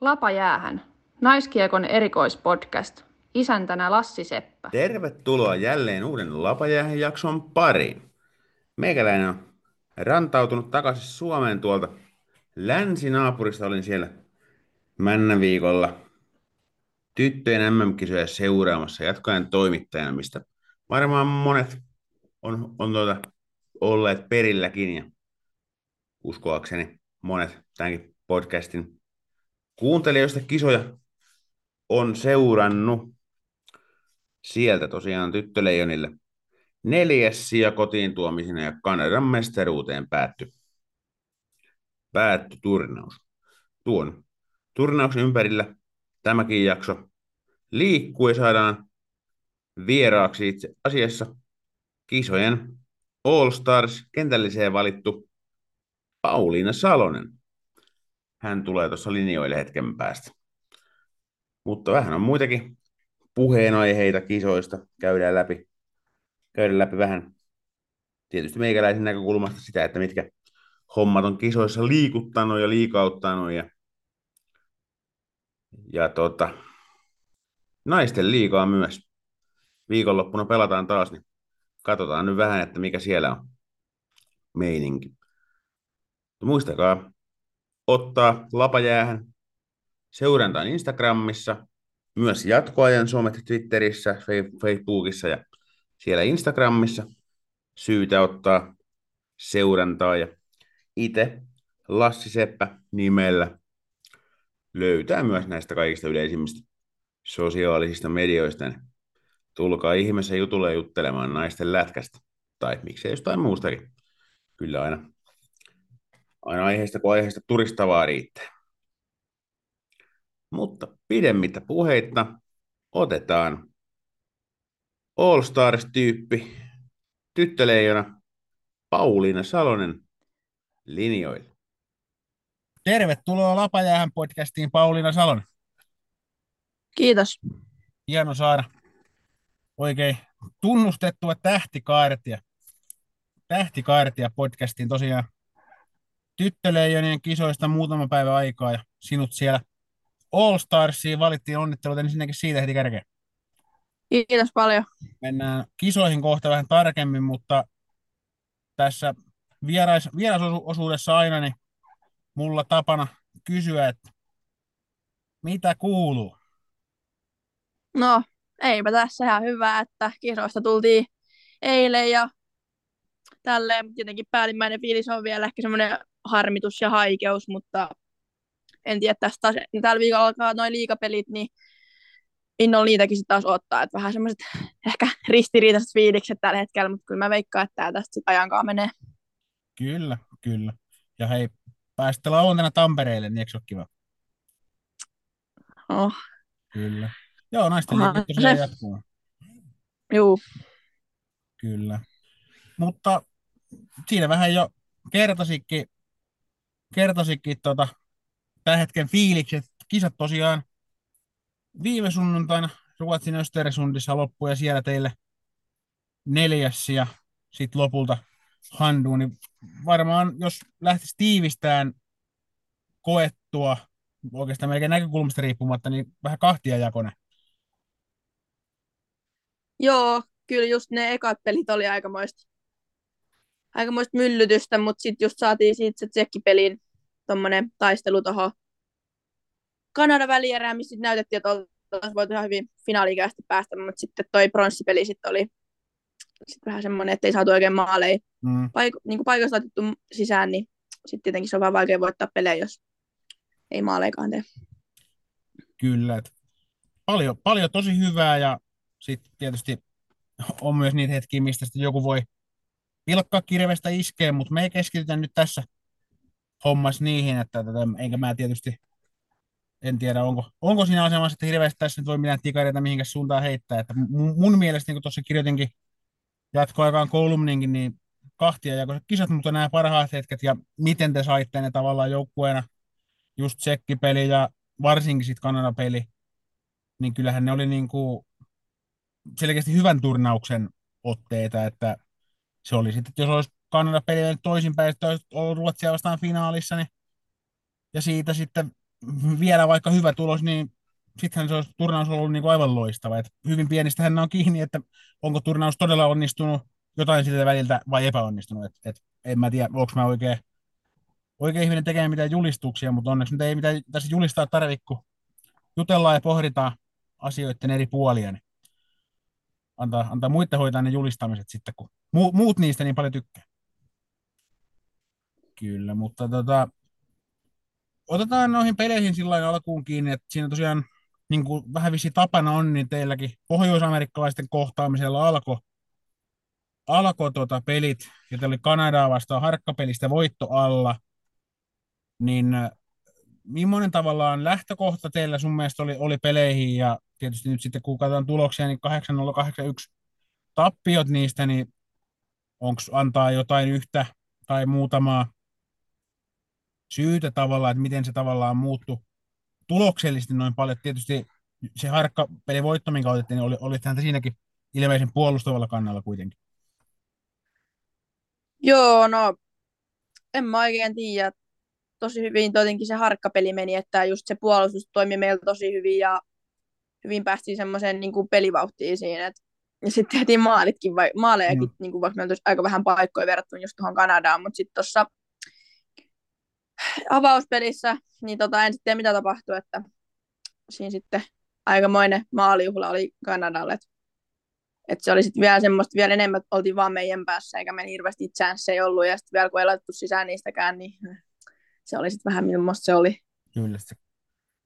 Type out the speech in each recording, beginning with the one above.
Lapa jäähän. Naiskiekon erikoispodcast. Isäntänä Lassi Seppä. Tervetuloa jälleen uuden Lapajäähän jakson pariin. Meikäläinen on rantautunut takaisin Suomeen tuolta länsinaapurista. Olin siellä männä viikolla tyttöjen MM-kisoja seuraamassa jatkojen toimittajana, mistä varmaan monet on, on tuota, olleet perilläkin ja uskoakseni monet tämänkin podcastin kuuntelijoista kisoja on seurannut. Sieltä tosiaan tyttöleijonille neljäs sija kotiin tuomisena ja Kanadan mestaruuteen päättyi päätty turnaus. Tuon turnauksen ympärillä tämäkin jakso liikkuu ja saadaan vieraaksi itse asiassa kisojen All Stars kentälliseen valittu Pauliina Salonen. Hän tulee tuossa linjoille hetken päästä. Mutta vähän on muitakin puheenaiheita kisoista. Käydään läpi, käydään läpi vähän tietysti meikäläisen näkökulmasta sitä, että mitkä hommat on kisoissa liikuttanut ja liikauttanut ja, ja tota, naisten liikaa myös. Viikonloppuna pelataan taas, niin katsotaan nyt vähän, että mikä siellä on meininki. Muistakaa ottaa lapajäähän seurantaan Instagramissa, myös jatkoajan somet Twitterissä, Facebookissa ja siellä Instagramissa syytä ottaa seurantaa ja itse Lassi Seppä nimellä löytää myös näistä kaikista yleisimmistä sosiaalisista medioista. Niin tulkaa ihmeessä jutulle juttelemaan naisten lätkästä. Tai miksei jostain muustakin. Kyllä aina, aina aiheesta kuin aiheesta turistavaa riittää. Mutta pidemmittä puheitta otetaan All Stars-tyyppi, tyttöleijona Pauliina Salonen linjoille. Tervetuloa Lapajäähän podcastiin Pauliina Salonen. Kiitos. Hieno saada oikein tunnustettua tähtikaartia. Tähtikaartia podcastiin tosiaan tyttöleijonien kisoista muutama päivä aikaa ja sinut siellä All Starsiin valittiin onnittelut ensinnäkin siitä heti kärkeen. Kiitos paljon. Mennään kisoihin kohta vähän tarkemmin, mutta tässä vierais, vierasosuudessa aina niin mulla tapana kysyä, että mitä kuuluu? No, eipä tässä ihan hyvä, että kisoista tultiin eilen ja tälleen tietenkin päällimmäinen fiilis on vielä ehkä semmoinen harmitus ja haikeus, mutta en tiedä tästä tällä viikolla alkaa noin liikapelit, niin innolla niitäkin sitten taas ottaa, että vähän semmoiset ehkä ristiriitaiset fiilikset tällä hetkellä, mutta kyllä mä veikkaan, että tämä tästä sitten ajankaan menee. Kyllä, kyllä. Ja hei, pääsitte lauantaina Tampereelle, niin eikö se ole kiva? Oh. Kyllä. Joo, naisten liikkeet tosiaan se- jatkuu. Juu, Kyllä. Mutta siinä vähän jo kertosikin, kertosikin tota, tämän hetken fiilikset. Kisat tosiaan viime sunnuntaina Ruotsin Österesundissa loppu ja siellä teille neljäs ja sitten lopulta Handu, niin varmaan jos lähtisi tiivistään koettua oikeastaan melkein näkökulmasta riippumatta, niin vähän kahtia jakone. joo, kyllä just ne ekat pelit oli aikamoista, aikamoista myllytystä, mutta sitten just saatiin siitä se tsekkipelin tommonen taistelu tuohon Kanadan välierään, missä sit näytettiin, että oltaisiin voitu ihan hyvin finaaliikäisesti päästä, mutta sitten toi pronssipeli sitten oli sit vähän semmoinen, että ei saatu oikein maaleja Mm. paik- niin paikoista otettu sisään, niin sitten tietenkin se on vaan vaikea voittaa pelejä, jos ei maaleikaan tee. Kyllä. Paljon, paljon tosi hyvää ja sitten tietysti on myös niitä hetkiä, mistä sitten joku voi pilkkaa kirvestä iskeen, mutta me ei keskitytä nyt tässä hommassa niihin, että tätä, enkä mä tietysti en tiedä, onko, onko siinä asemassa, että hirveästi tässä nyt voi mitään tikareita mihinkä suuntaan heittää. Että mun, mun mielestä, niin kuin tuossa kirjoitinkin jatkoaikaan kolumninkin, niin kahtia jakoiset kisat, mutta nämä parhaat hetket ja miten te saitte ne tavallaan joukkueena, just tsekkipeli ja varsinkin sitten Kanada-peli, niin kyllähän ne oli niin kuin selkeästi hyvän turnauksen otteita, että se oli sitten, että jos olisi Kanada peli toisinpäin, että olisi ollut Ruotsia vastaan finaalissa, niin ja siitä sitten vielä vaikka hyvä tulos, niin sittenhän se olisi turnaus ollut niin kuin aivan loistava. Et hyvin pienistä hän on kiinni, että onko turnaus todella onnistunut jotain siltä väliltä vai epäonnistunut. Et, et, en mä tiedä, onko mä oikein, oikein ihminen tekemään mitään julistuksia, mutta onneksi nyt ei mitään tässä julistaa tarvitse, kun jutellaan ja pohditaan asioiden eri puolia, niin antaa, antaa muiden hoitaa ne julistamiset sitten, kun mu, muut niistä niin paljon tykkää. Kyllä, mutta tota, otetaan noihin peleihin sillä alkuun kiinni, että siinä tosiaan niin kuin vähän vissi tapana on, niin teilläkin pohjoisamerikkalaisten kohtaamisella alkoi alko tota pelit, ja oli Kanadaa vastaan harkkapelistä voitto alla, niin äh, millainen tavallaan lähtökohta teillä sun mielestä oli, oli peleihin, ja tietysti nyt sitten kun katsotaan tuloksia, niin 8081 tappiot niistä, niin onko antaa jotain yhtä tai muutamaa syytä tavallaan, että miten se tavallaan muuttui tuloksellisesti noin paljon. Tietysti se harkkapeli voitto, minkä otettiin, niin oli, oli siinäkin ilmeisen puolustavalla kannalla kuitenkin. Joo, no en mä oikein tiedä. Tosi hyvin jotenkin se harkkapeli meni, että just se puolustus toimi meillä tosi hyvin ja hyvin päästiin semmoiseen niin kuin pelivauhtiin siinä. Et, ja sitten tehtiin maalitkin, vai, maalejakin, mm. niin kuin, vaikka meillä aika vähän paikkoja verrattuna just tuohon Kanadaan, mutta sitten tuossa avauspelissä, niin tota, en sitten tiedä mitä tapahtui, että siinä sitten aikamoinen maalijuhla oli Kanadalle. Että et se oli sitten vielä semmoista, vielä enemmän oltiin vaan meidän päässä, eikä me hirveästi chanceja ollut, ja sitten vielä kun ei laitettu sisään niistäkään, niin se oli sitten vähän millaista se oli. Kyllä, se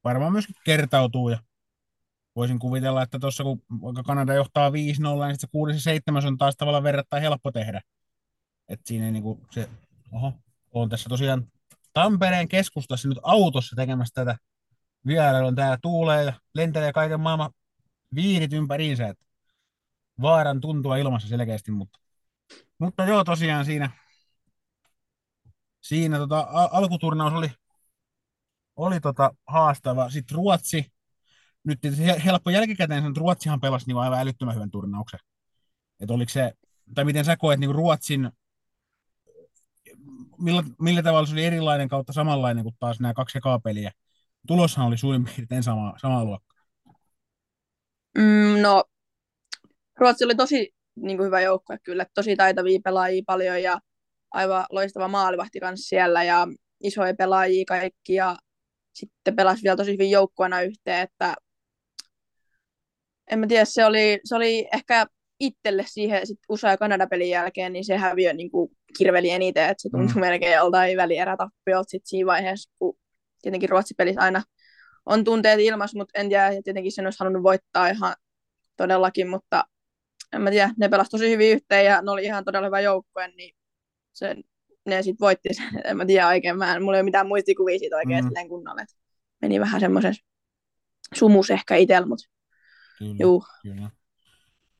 varmaan myöskin kertautuu, ja voisin kuvitella, että tuossa kun Kanada johtaa 5-0, niin se 6 ja 7 on taas tavallaan verrattain helppo tehdä. Että siinä ei niinku se, oho, on tässä tosiaan Tampereen keskustassa nyt autossa tekemässä tätä vierailua. Täällä tuulee ja lentelee kaiken maailman viirit ympäriinsä. Että vaaran tuntua ilmassa selkeästi, mutta, mutta joo, tosiaan siinä, siinä tota, alkuturnaus oli, oli tota haastava. Sitten Ruotsi, nyt helppo jälkikäteen että Ruotsihan pelasi niin aivan älyttömän hyvän turnauksen. Että oliko se, tai miten sä koet niin Ruotsin, millä, millä tavalla se oli erilainen kautta samanlainen kuin taas nämä kaksi ekaa? Tuloshan oli suurin piirtein sama, sama luokka. Mm, no, Ruotsi oli tosi niin kuin hyvä joukkue kyllä, tosi taitavia pelaajia paljon ja aivan loistava maalivahti kanssa siellä ja isoja pelaajia kaikki ja sitten pelasi vielä tosi hyvin joukkueena yhteen, että en mä tiedä, se oli, se oli ehkä itselle siihen sit USA- ja Kanada-pelin jälkeen, niin se häviö niin kuin kirveli eniten, että se tuntui mm. melkein joltain välierätappiolta sit siinä vaiheessa, kun tietenkin Ruotsi-pelissä aina on tunteet ilmassa, mutta en tiedä, tietenkin sen olisi halunnut voittaa ihan todellakin, mutta en mä tiedä, ne pelasivat tosi hyvin yhteen ja ne oli ihan todella hyvä joukkue, niin se, ne sitten voitti sen, en mä tiedä oikein, mä en, mulla ei ole mitään muistikuvia siitä oikein mm. kunnolla, että meni vähän semmoisen sumus ehkä itsellä, mutta kyllä, juu. Kyllä.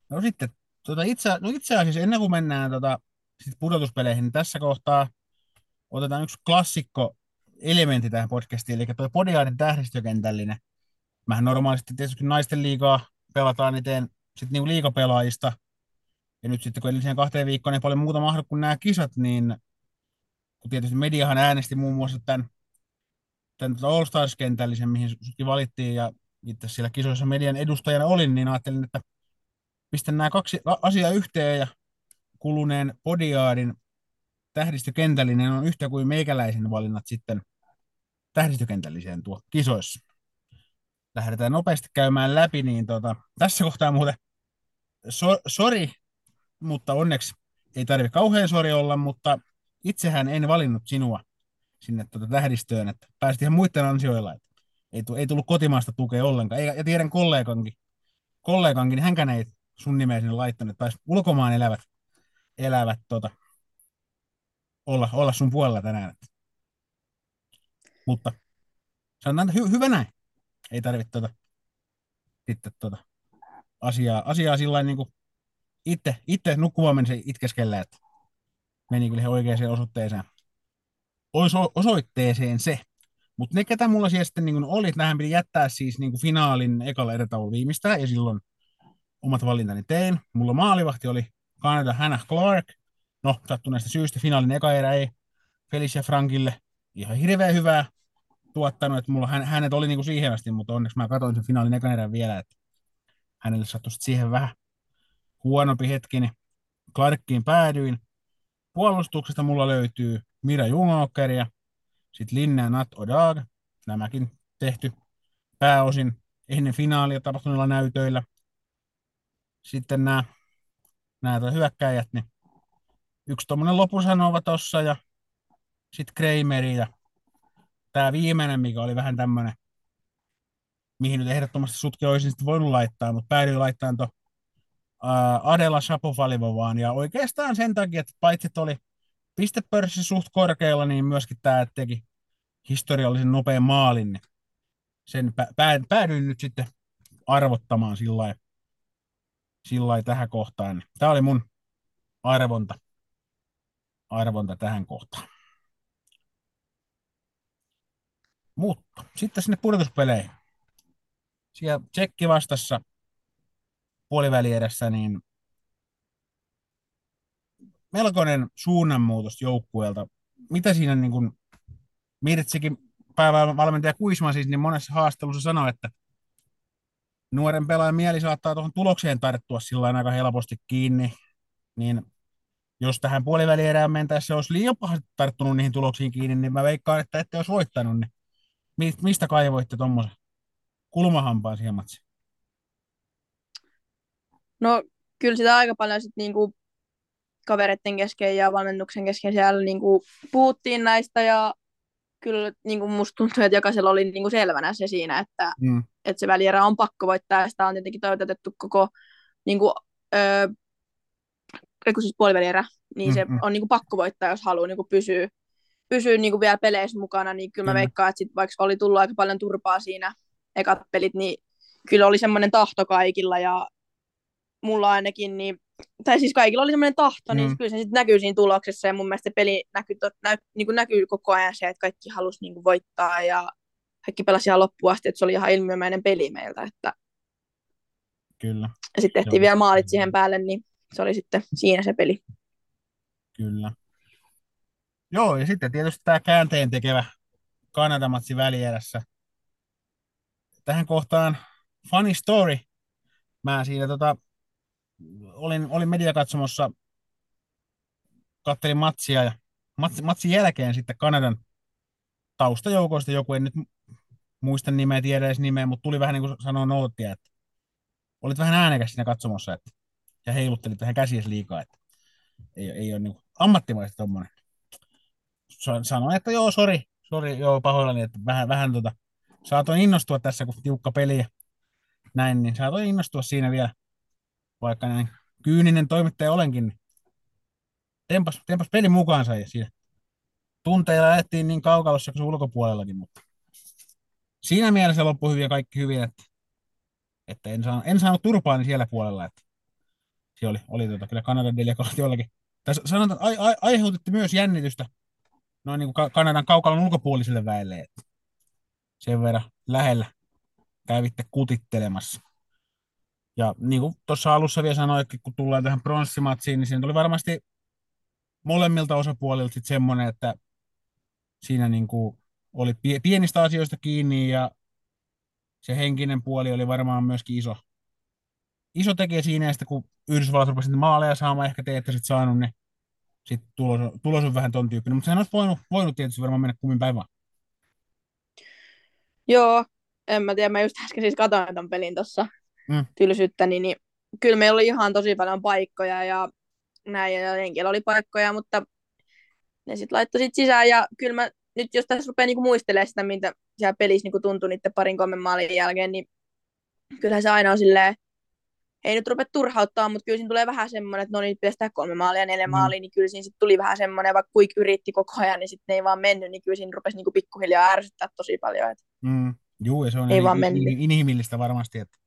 No sitten, tuota itse, no itse asiassa ennen kuin mennään tuota, sit pudotuspeleihin, niin tässä kohtaa otetaan yksi klassikko elementti tähän podcastiin, eli tuo Podiaarin tähdistökentällinen. Mähän normaalisti tietysti naisten liigaa pelataan, niin teen sitten niin liikapelaajista. Ja nyt sitten kun edelliseen kahteen viikkoon ei paljon muuta mahdu kuin nämä kisat, niin kun tietysti mediahan äänesti muun muassa tämän, tämän All Stars-kentällisen, mihin sutkin valittiin, ja itse siellä kisoissa median edustajana olin, niin ajattelin, että pistän nämä kaksi asiaa yhteen ja kuluneen podiaadin tähdistökentällinen on yhtä kuin meikäläisen valinnat sitten tähdistökentälliseen tuo kisoissa. Lähdetään nopeasti käymään läpi, niin tota, tässä kohtaa muuten so, sori, mutta onneksi ei tarvitse kauhean sori olla, mutta itsehän en valinnut sinua sinne tuota tähdistöön, että pääsit ihan muiden ansioilla, että ei, ei tullut kotimaasta tukea ollenkaan. Ja tiedän kollegankin, kollegankin niin hänkään ei sun nimeä sinne laittanut, että ulkomaan elävät, elävät tota, olla, olla sun puolella tänään. Mutta sanotaan, että hy, hyvä näin. Ei tarvitse tota, sitten tota, asiaa, asiaa sillä niin kuin itse, itse nukkumaan meni itkeskellä, että meni kyllä oikeaan osoitteeseen. Oso, osoitteeseen se. Mutta ne, ketä mulla siellä sitten niin oli, että piti jättää siis niin finaalin ekalla erätaulu viimeistää, ja silloin omat valintani tein. Mulla maalivahti oli Canada Hannah Clark. No, sattuneesta syystä finaalin eka erä ei Felicia Frankille ihan hirveän hyvää tuottanut, että mulla hän, hänet oli niinku siihen asti, mutta onneksi mä katsoin sen finaalin ekan erän vielä, että hänelle sattui siihen vähän huonompi hetki, niin Clarkkiin päädyin. Puolustuksesta mulla löytyy Mira Jungoker ja sitten Linna Nat Odag, nämäkin tehty pääosin ennen finaalia tapahtuneilla näytöillä. Sitten nämä, nämä hyökkäjät, niin yksi tuommoinen lopusanova tossa ja sitten Krameri ja tämä viimeinen, mikä oli vähän tämmöinen, mihin nyt ehdottomasti sutki olisin sitten voinut laittaa, mutta päädyin laittamaan tuon Adela Shapovalivovaan ja oikeastaan sen takia, että paitsi että oli pistepörssi suht korkealla, niin myöskin tämä teki historiallisen nopean maalin, niin sen pää, päädyin nyt sitten arvottamaan sillä sillä tähän kohtaan. Tämä oli mun arvonta, arvonta tähän kohtaan. Mutta sitten sinne pudotuspeleihin. Siellä Tsekki vastassa puolivälierässä, niin melkoinen suunnanmuutos joukkueelta. Mitä siinä niin kuin Mirtsikin päävalmentaja Kuisma siis niin monessa haastelussa sanoi, että nuoren pelaajan mieli saattaa tuohon tulokseen tarttua sillä aika helposti kiinni, niin jos tähän puolivälierään mentäessä olisi liian pahasti tarttunut niihin tuloksiin kiinni, niin mä veikkaan, että ette olisi voittanut, niin mistä kaivoitte tuommoisen kulmahampaan siihen matsiin? No kyllä sitä aika paljon sit niinku kavereiden kesken ja valmennuksen kesken siellä niinku puhuttiin näistä ja kyllä niin kuin musta tuntuu, että jokaisella oli niin kuin selvänä se siinä, että, mm. että se välierä on pakko voittaa, ja sitä on tietenkin toivotettu koko niin kuin, öö, siis puolivälierä, niin se mm-hmm. on niin kuin pakko voittaa, jos haluaa niin kuin pysyä, pysyä niin kuin vielä peleissä mukana, niin kyllä mä mm. veikkaan, että sit, vaikka oli tullut aika paljon turpaa siinä ekat pelit, niin kyllä oli semmoinen tahto kaikilla, ja mulla ainakin, niin tai siis kaikilla oli semmoinen tahto, niin mm. kyllä se sitten näkyy siinä tuloksessa, ja mun mielestä se peli näkyy, nä, niin kuin näkyy koko ajan se, että kaikki halusi niin kuin voittaa, ja kaikki pelasi ihan loppuun asti, että se oli ihan ilmiömäinen peli meiltä, että Kyllä. Ja sitten tehtiin vielä maalit siihen päälle, niin se oli sitten siinä se peli. Kyllä. Joo, ja sitten tietysti tämä käänteen tekevä Kanadamatsi välierässä. Tähän kohtaan funny story. Mä siinä tota, olin, olin mediakatsomossa, kattelin matsia ja matsi, matsin jälkeen sitten Kanadan taustajoukoista joku, en nyt muista nimeä, tiedä edes nimeä, mutta tuli vähän niin kuin sanoa noottia, että olit vähän äänekäs siinä katsomossa että, ja heiluttelit vähän käsiäsi liikaa, että ei, ei ole niin ammattimaista tuommoinen. Sanoin, että joo, sori, sori, joo, pahoillani, että vähän, vähän tota, saatoin innostua tässä, kun tiukka peli ja näin, niin saatoin innostua siinä vielä vaikka näin kyyninen toimittaja olenkin, niin tempas, tempas peli mukaansa ja siinä tunteilla ajettiin niin kaukalossa kuin ulkopuolellakin, mutta siinä mielessä loppui hyvin ja kaikki hyvin, että, että en, saanut, en saanut turpaani siellä puolella, että se oli, oli tuota, kyllä Kanadan delegaat jollakin. Tai sanotaan, ai, ai, aiheutitte myös jännitystä noin niin kuin Kanadan kaukalon ulkopuoliselle väelle, että sen verran lähellä kävitte kutittelemassa. Ja niin kuin tuossa alussa vielä sanoitkin, kun tullaan tähän pronssimatsiin, niin siinä tuli varmasti molemmilta osapuolilta sitten semmoinen, että siinä niin kuin oli pienistä asioista kiinni ja se henkinen puoli oli varmaan myöskin iso, iso tekijä siinä, sitten kun Yhdysvallat rupesi maaleja saamaan, ehkä te ette sitten saanut, niin sitten tulos, tulos on vähän ton tyyppinen, mutta sehän olisi voinut, voinut tietysti varmaan mennä kummin päin vaan. Joo, en mä tiedä, mä just äsken siis katsoin ton pelin tuossa mm. tylsyyttä, niin, niin kyllä meillä oli ihan tosi paljon paikkoja ja näin, ja henkilö oli paikkoja, mutta ne sitten laittoi sit sisään, ja kyllä mä nyt jos tässä rupeaa niinku muistelemaan sitä, mitä siellä pelissä niinku tuntui niiden parin kolmen maalin jälkeen, niin kyllähän se aina on silleen, ei nyt rupea turhauttaa, mutta kyllä siinä tulee vähän semmoinen, että no niin, pitäisi tehdä kolme maalia, neljä mm. maalia, niin kyllä siinä sit tuli vähän semmoinen, vaikka kuinka yritti koko ajan, niin sitten ne ei vaan mennyt, niin kyllä siinä rupesi niinku pikkuhiljaa ärsyttää tosi paljon. Että mm. Joo, ja se on ei vaan inhimillistä varmasti, että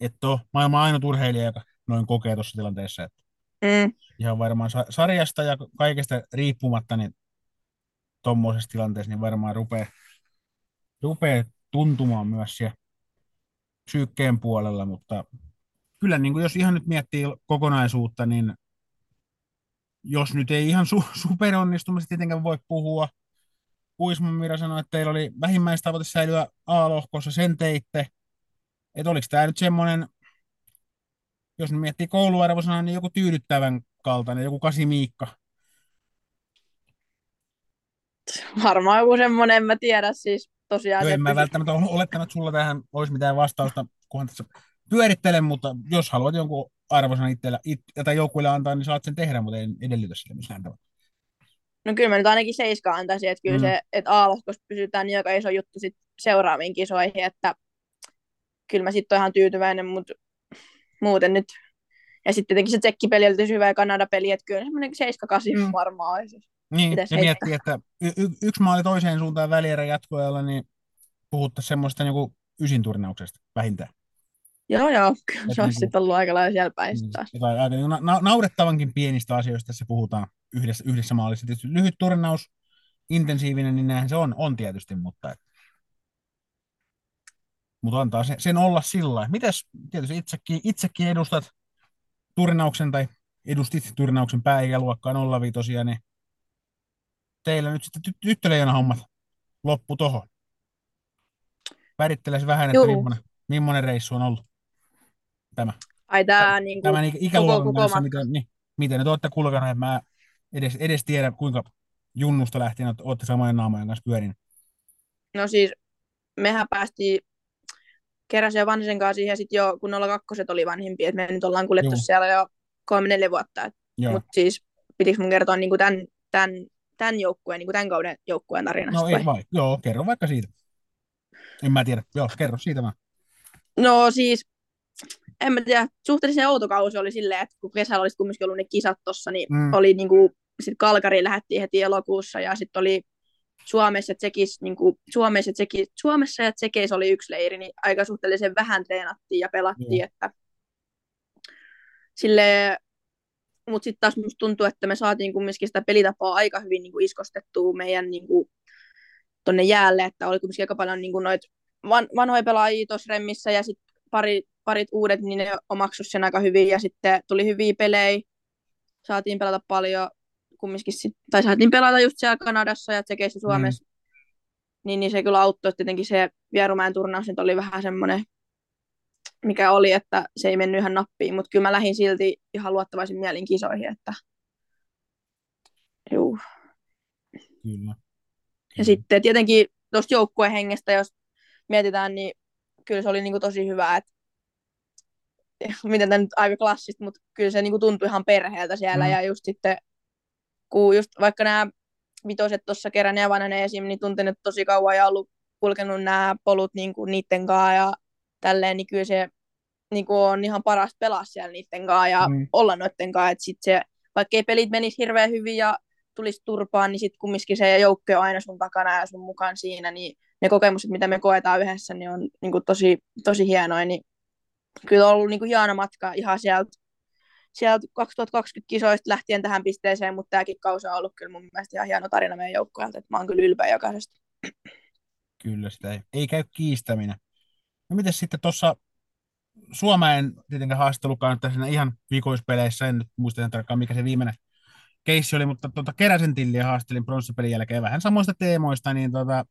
että ole maailman ainut urheilija, joka noin kokee tuossa tilanteessa. Että mm. Ihan varmaan sarjasta ja kaikesta riippumatta, niin tuommoisessa tilanteessa niin varmaan rupeaa, rupeaa tuntumaan myös siellä psyykkeen puolella, mutta kyllä niin kuin jos ihan nyt miettii kokonaisuutta, niin jos nyt ei ihan su- superonnistumista tietenkään voi puhua, Kuisman Mira sanoi, että teillä oli vähimmäistavoite säilyä A-lohkossa, sen teitte. Että oliko tämä nyt semmoinen, jos nyt miettii kouluarvosana, niin joku tyydyttävän kaltainen, joku kasi Miikka. Varmaan joku semmoinen, en mä tiedä siis tosiaan. Joo, en mä pysy- välttämättä ole olettanut, että sulla tähän olisi mitään vastausta, kunhan tässä pyörittelen, mutta jos haluat jonkun arvosanan itsellä, it, tai joukkueelle antaa, niin saat sen tehdä, mutta en edellytä sille missään tavalla. No kyllä mä nyt ainakin seiska antaisin, että kyllä Mm. mm. se, että A-lohkossa pysytään niin aika iso juttu sit seuraaviin kisoihin, että kyllä mä sitten ihan tyytyväinen, mutta muuten nyt. Ja sitten tietenkin se tsekkipeli oli tosi hyvä ja Kanada-peli, että kyllä semmoinen 7-8 Mm. varmaan olisi. Niin, ja miettii, että y- y- yksi maali toiseen suuntaan välierä jatkoajalla, niin puhuttaisiin semmoista niin ysin turnauksesta vähintään. Joo, joo, se olisi niinku- sitten ollut aika lailla siellä päin taas. Jotain aika niin na- na- naurettavankin pienistä asioista tässä puhutaan yhdessä, yhdessä maalissa. Tietysti lyhyt turnaus, intensiivinen, niin näinhän se on, on tietysti, mutta, mutta antaa sen, sen olla sillä. Mites tietysti itsekin, itsekin edustat turnauksen tai edustit turnauksen pääikäluokkaa 05 niin teillä nyt sitten ty- tyttöleijona hommat loppu tohon. Väritteles vähän, että millainen, millainen reissu on ollut tämä. Ai niinku, Tämän ikä- ikäluokan koko matka. miten, niin, miten nyt olette kulkeneet, että mä edes, edes tiedä, kuinka junnusta lähtien olette samojen naamojen kanssa pyörinyt. no siis mehän päästiin keräsen ja vanhisen kanssa siihen sit jo, kun 02 oli vanhempi, että me nyt ollaan kuljettu Juu. siellä jo kolme neljä vuotta. Joo. Mutta siis pitikö mun kertoa niin tämän, tämän, tämän joukkueen, niin tämän kauden joukkueen tarinasta? no ei vai? Joo, kerro vaikka siitä. En mä tiedä. Joo, kerro siitä vaan. No siis, en mä tiedä, suhteellisen outo kausi oli silleen, että kun kesällä olisi kumminkin ollut ne kisat tossa, niin Mm. oli niinku, sit Kalkariin lähdettiin heti elokuussa ja sitten oli Suomessa ja Tsekis, niinku, Suomessa, ja Tsekis, Suomessa ja Tsekeissä oli yksi leiri, niin aika suhteellisen vähän treenattiin ja pelattiin, Joo. että sille mutta sitten taas musta tuntuu, että me saatiin kumminkin sitä pelitapaa aika hyvin niinku iskostettua meidän niinku, tonne jäälle, että oli kumminkin aika paljon niinku noit van, vanhoja pelaajia tuossa remmissä ja sitten pari, parit uudet, niin ne omaksu sen aika hyvin ja sitten tuli hyviä pelejä, saatiin pelata paljon kumminkin sit, tai saatiin pelata just siellä Kanadassa ja Tsekeissä Suomessa, mm. niin, niin se kyllä auttoi, että tietenkin se Vierumäen turnaus nyt oli vähän semmoinen, mikä oli, että se ei mennyt ihan nappiin, mutta kyllä mä lähdin silti ihan luottavaisin mielin kisoihin, että juu. Kyllä. Ja sitten tietenkin tuosta joukkueen hengestä, jos mietitään, niin kyllä se oli niinku tosi hyvä, että miten tämä nyt aika klassista, mutta kyllä se niinku tuntui ihan perheeltä siellä mm. ja just sitten, kun just vaikka nämä vitoset tuossa kerran ja vanhanen esim, niin tuntenut tosi kauan ja ollut kulkenut nämä polut niinku niitten kanssa ja tälleen, niin kyllä se niinku on ihan paras pelaa siellä niitten kanssa ja Mm. olla noitten kanssa, että sit se, vaikka ei pelit menisi hirveän hyvin ja tulisi turpaan, niin sitten kumminkin se joukko on aina sun takana ja sun mukaan siinä, niin ne kokemukset, mitä me koetaan yhdessä, niin on niin kuin tosi, tosi hienoja, niin kyllä on ollut niin kuin hieno matka ihan sieltä, sieltä 2020 kisoista lähtien tähän pisteeseen, mutta tämäkin kausi on ollut kyllä mun mielestä ihan hieno tarina meidän joukkueelta, että mä oon kyllä ylpeä jokaisesta. Kyllä, sitä ei, ei käy kiistäminen. No miten sitten tuossa Suomeen tietenkään haastattelukaan nyt tässä ihan viikoispeleissä, en nyt muista ihan tarkkaan mikä se viimeinen keissi oli, mutta tuota Keräsen Tilliä haastattelin pronssipelin jälkeen vähän samoista teemoista, niin tota,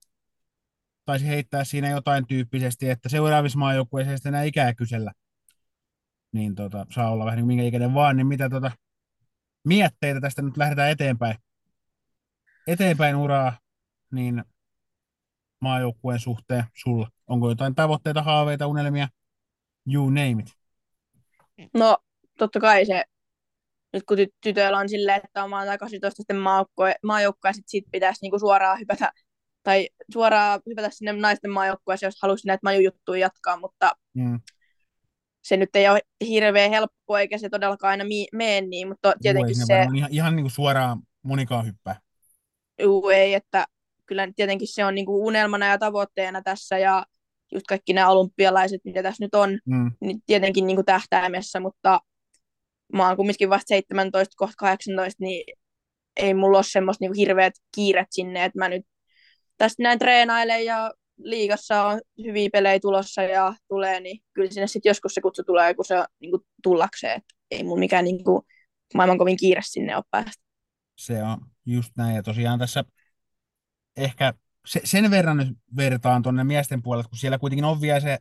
taisi heittää siinä jotain tyyppisesti, että seuraavissa maajoukkueissa ei enää ikää kysellä. Niin tota, saa olla vähän niin minkä ikäinen vaan, niin mitä tota, mietteitä tästä nyt lähdetään eteenpäin, eteenpäin uraa, niin maajoukkueen suhteen sulla? Onko jotain tavoitteita, haaveita, unelmia? You name it. No totta kai se, nyt kun ty- tytöillä on silleen, että on maan 18 sitten maajoukkoja, maajoukkoja sit siitä pitäisi niinku suoraan hypätä, tai suoraan hypätä sinne naisten maajoukkueeseen, jos haluaisi näitä majujuttuja jatkaa, mutta Mm. Se nyt ei ole hirveän helppoa, eikä se todellakaan aina mi- mene niin, mutta Juu, tietenkin siinä se, ihan, ihan niin kuin suoraan monikaan hyppää. juu, ei, että kyllä tietenkin se on niinku unelmana ja tavoitteena tässä, ja just kaikki nämä olympialaiset, mitä tässä nyt on, Mm. niin tietenkin niinku tähtäimessä, mutta mä oon kumminkin vasta 17, kohta 18, niin ei mulla ole semmoista niinku hirveät kiiret sinne, että mä nyt tästä näin treenailen ja liigassa on hyviä pelejä tulossa ja tulee, niin kyllä sinne sitten joskus se kutsu tulee, kun se on niinku tullakseen, että ei mun mikään niinku maailman kovin kiire sinne ole päästä. Se on just näin. Ja tosiaan tässä ehkä se, sen verran nyt vertaan tuonne miesten puolelle, kun siellä kuitenkin on vielä se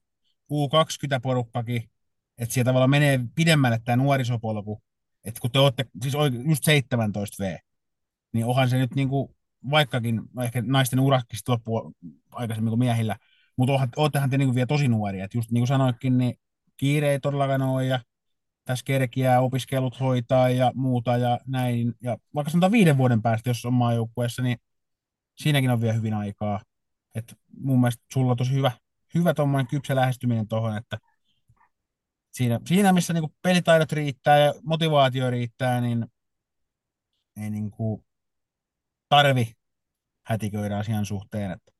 U20-porukkakin, että siellä tavallaan menee pidemmälle tämä nuorisopolku, että kun te olette siis just 17 V, niin onhan se nyt niin kuin, vaikkakin ehkä naisten urakki loppuu aikaisemmin kuin miehillä, mutta oottehan te niin vielä tosi nuoria, että just niin kuin sanoikin, niin kiire ei todellakaan ole ja tässä kerkiää opiskelut hoitaa ja muuta ja näin. Ja vaikka sanotaan viiden vuoden päästä, jos on maajoukkueessa, niin siinäkin on vielä hyvin aikaa. Et mun mielestä sulla on tosi hyvä, hyvä tuommoinen kypsä lähestyminen tuohon, että siinä, siinä missä niinku pelitaidot riittää ja motivaatio riittää, niin ei niinku tarvi hätiköidä asian suhteen. Että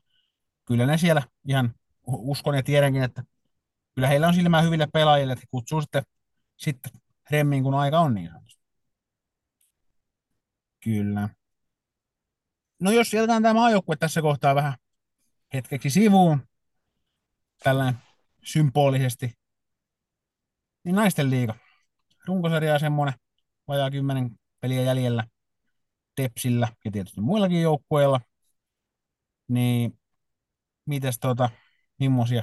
kyllä ne siellä ihan uskon ja tiedänkin, että kyllä heillä on silmää hyville pelaajille, että kutsuu sitten, sitten remmiin, kun aika on niin sanotusti. Kyllä. No jos jätetään tämä maajoukkue tässä kohtaa vähän hetkeksi sivuun, tällainen symbolisesti, niin naisten liiga. Runkosarja on semmoinen vajaa kymmenen peliä jäljellä Tepsillä ja tietysti muillakin joukkueilla. Niin mites tota, millaisia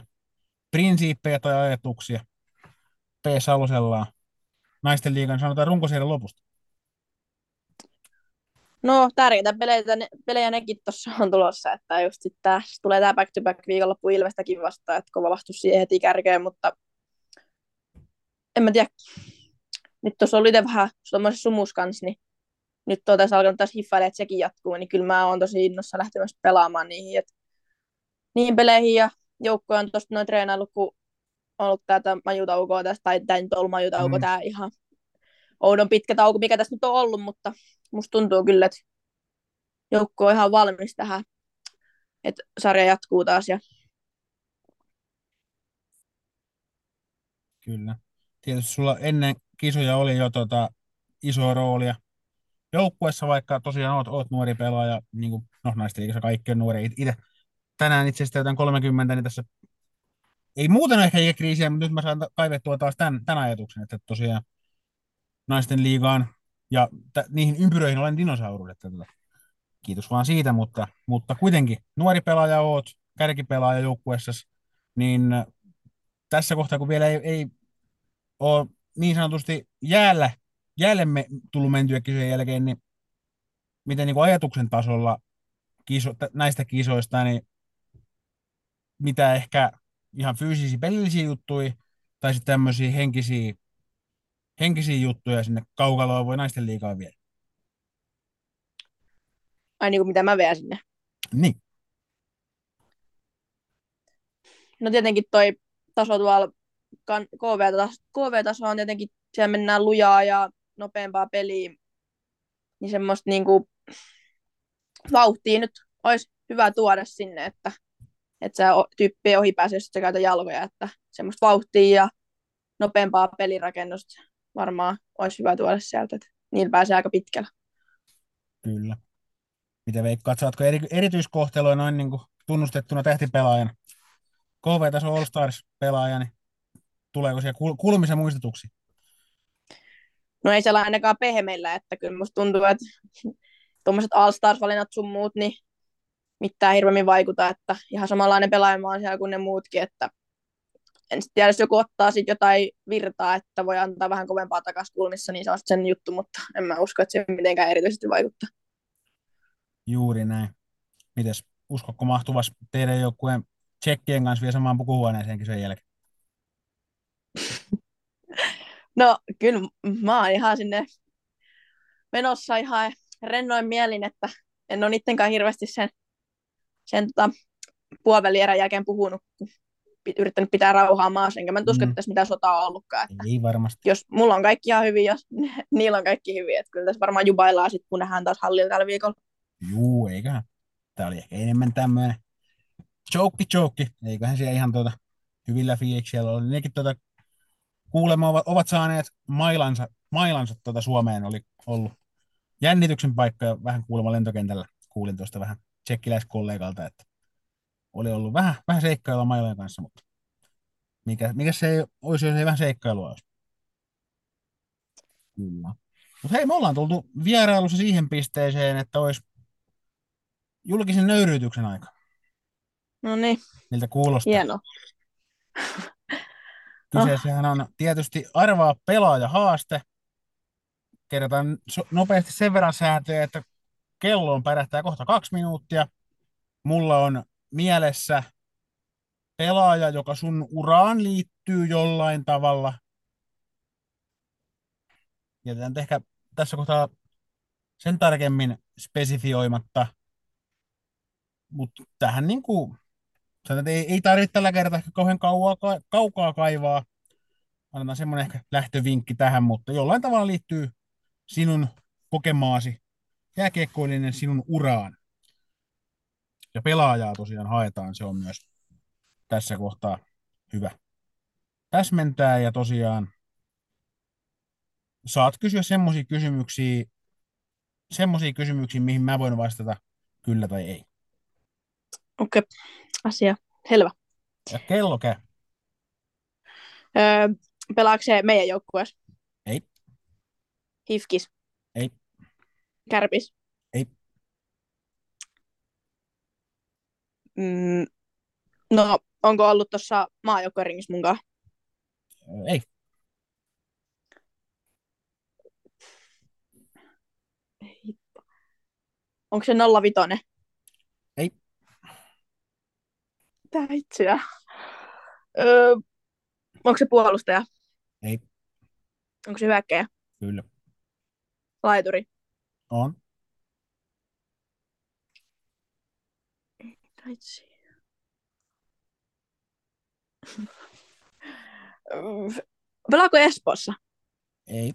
prinsiippejä tai ajatuksia P. Salosella naisten liigan sanotaan runkosarjan lopusta? No tärkeitä pelejä, pelejä nekin tuossa on tulossa, että just sitten tulee tämä back-to-back viikonloppu Ilvestäkin vastaan, että kova vastus siihen heti kärkeen, mutta en mä tiedä, nyt tuossa oli vähän sumus kanssa, niin nyt on tässä alkanut taas hiffailemaan, että sekin jatkuu, niin kyllä mä oon tosi innossa lähtemässä pelaamaan niihin, että niihin peleihin ja joukkoja on tuosta noin treenailut, kun on ollut tätä majutaukoa tästä, tai tämä nyt on ollut majutauko, mm. tämä ihan oudon pitkä tauko, mikä tässä nyt on ollut, mutta musta tuntuu kyllä, että joukko on ihan valmis tähän, että sarja jatkuu taas. Ja... Kyllä. Tietysti sulla ennen kisoja oli jo tota, iso roolia joukkuessa, vaikka tosiaan oot, oot nuori pelaaja, niin kuin, no naisten liikassa kaikki on nuori. Itse tänään itse asiassa täytän 30, niin tässä ei muuten ole kriisiä, mutta nyt mä saan kaivettua taas tämän, tämän ajatuksen, että tosiaan naisten liigaan ja t- niihin ympyröihin olen dinosaurus, että tota, kiitos vaan siitä, mutta, mutta kuitenkin nuori pelaaja oot, kärkipelaaja joukkueessa, niin tässä kohtaa, kun vielä ei, ei ole niin sanotusti jäällä, jäälle me, tullut mentyä kisojen jälkeen, niin miten niin kuin ajatuksen tasolla kiso, näistä kisoista, niin mitä ehkä ihan fyysisiä pelillisiä juttuja tai sitten tämmöisiä henkisiä henkisiä juttuja sinne kaukaloon voi naisten liikaa viedä. Ai niin kuin mitä mä veän sinne? Niin. No tietenkin toi taso tuolla KV-taso on tietenkin, siellä mennään lujaa ja nopeampaa peliä, niin semmoista niin kuin vauhtia nyt olisi hyvä tuoda sinne, että, että se tyyppi ohi pääsee, jos käytä jalkoja, että semmoista vauhtia ja nopeampaa pelirakennusta varmaan olisi hyvä tuoda sieltä, että niillä pääsee aika pitkällä. Kyllä. Mitä veikkaat, saatko eri, erityiskohtelua noin niin kuin tunnustettuna tähtipelaajana? KV-taso All Stars-pelaaja, niin tuleeko siellä kul- kulmisen muistetuksi? No ei siellä ainakaan pehmeillä, että kyllä musta tuntuu, että tuommoiset All Stars-valinnat sun muut, niin mitään hirveämmin vaikuta, että ihan samanlainen pelaaja oon siellä kuin ne muutkin, että en tiedä, jos joku ottaa sitten jotain virtaa, että voi antaa vähän kovempaa takaisin kulmissa, niin se on sen juttu, mutta en mä usko, että se mitenkään erityisesti vaikuttaa. Juuri näin. Mites, uskokko mahtuvas teidän joukkueen tsekkien kanssa vielä samaan pukuhuoneeseenkin sen jälkeen? no kyllä mä oon ihan sinne menossa ihan rennoin mielin, että en ole niittenkään hirveästi sen, sen tota, puolivälierän jälkeen puhunut, kun yrittänyt pitää rauhaa maassa, enkä mä nyt usko, mm. että tässä mitään sotaa on ollutkaan. Että Ei varmasti. Jos mulla on kaikki ihan hyvin, jos niillä on kaikki hyvin, että kyllä tässä varmaan jubaillaan sitten, kun nähdään taas hallilla tällä viikolla. Juu, eiköhän. Tämä oli ehkä enemmän tämmöinen joke joke, eiköhän siellä ihan tuota, hyvillä fiiliksillä oli. Nekin tuota, kuulemma ovat, ovat saaneet mailansa, mailansa tuota Suomeen, oli ollut jännityksen paikka ja vähän kuulemma lentokentällä. Kuulin tuosta vähän tsekkiläiskollegalta, että oli ollut vähän, vähän seikkailua mailojen kanssa, mutta mikä, mikä se ei olisi, jos ei vähän seikkailua olisi. Kyllä. Mutta hei, me ollaan tultu vierailussa siihen pisteeseen, että olisi julkisen nöyryytyksen aika. No niin, Miltä kuulostaa? hienoa. Kyseessähän on tietysti arvaa pelaaja haaste. Kerrotaan nopeasti sen verran sääntöjä, että kello on pärähtää kohta kaksi minuuttia. Mulla on mielessä pelaaja, joka sun uraan liittyy jollain tavalla. Jätetään ehkä tässä kohtaa sen tarkemmin spesifioimatta. Mutta tähän niin kuin, että ei, ei tarvitse tällä kertaa ehkä kauhean kauaa, ka- kaukaa kaivaa. Annetaan semmoinen ehkä lähtövinkki tähän, mutta jollain tavalla liittyy sinun kokemaasi jääkiekkoillinen sinun uraan. Ja pelaajaa tosiaan haetaan, se on myös tässä kohtaa hyvä täsmentää ja tosiaan saat kysyä semmoisia kysymyksiä, semmoisia kysymyksiä, mihin mä voin vastata kyllä tai ei. Okei, okay. asia selvä. Ja kello käy. Öö, pelaako se meidän joukkueessa? Ei. Hifkis? Ei. Kärpis? Ei. Mm, no, onko ollut tuossa maajoukkueringissä munkaan? Ei. Onko se 05? Ei. Tää itseä. Öö, onko se puolustaja? Ei. Onko se hyökkäjä? Kyllä. Laituri? On. Taitsi. Pelaako Espoossa? Ei.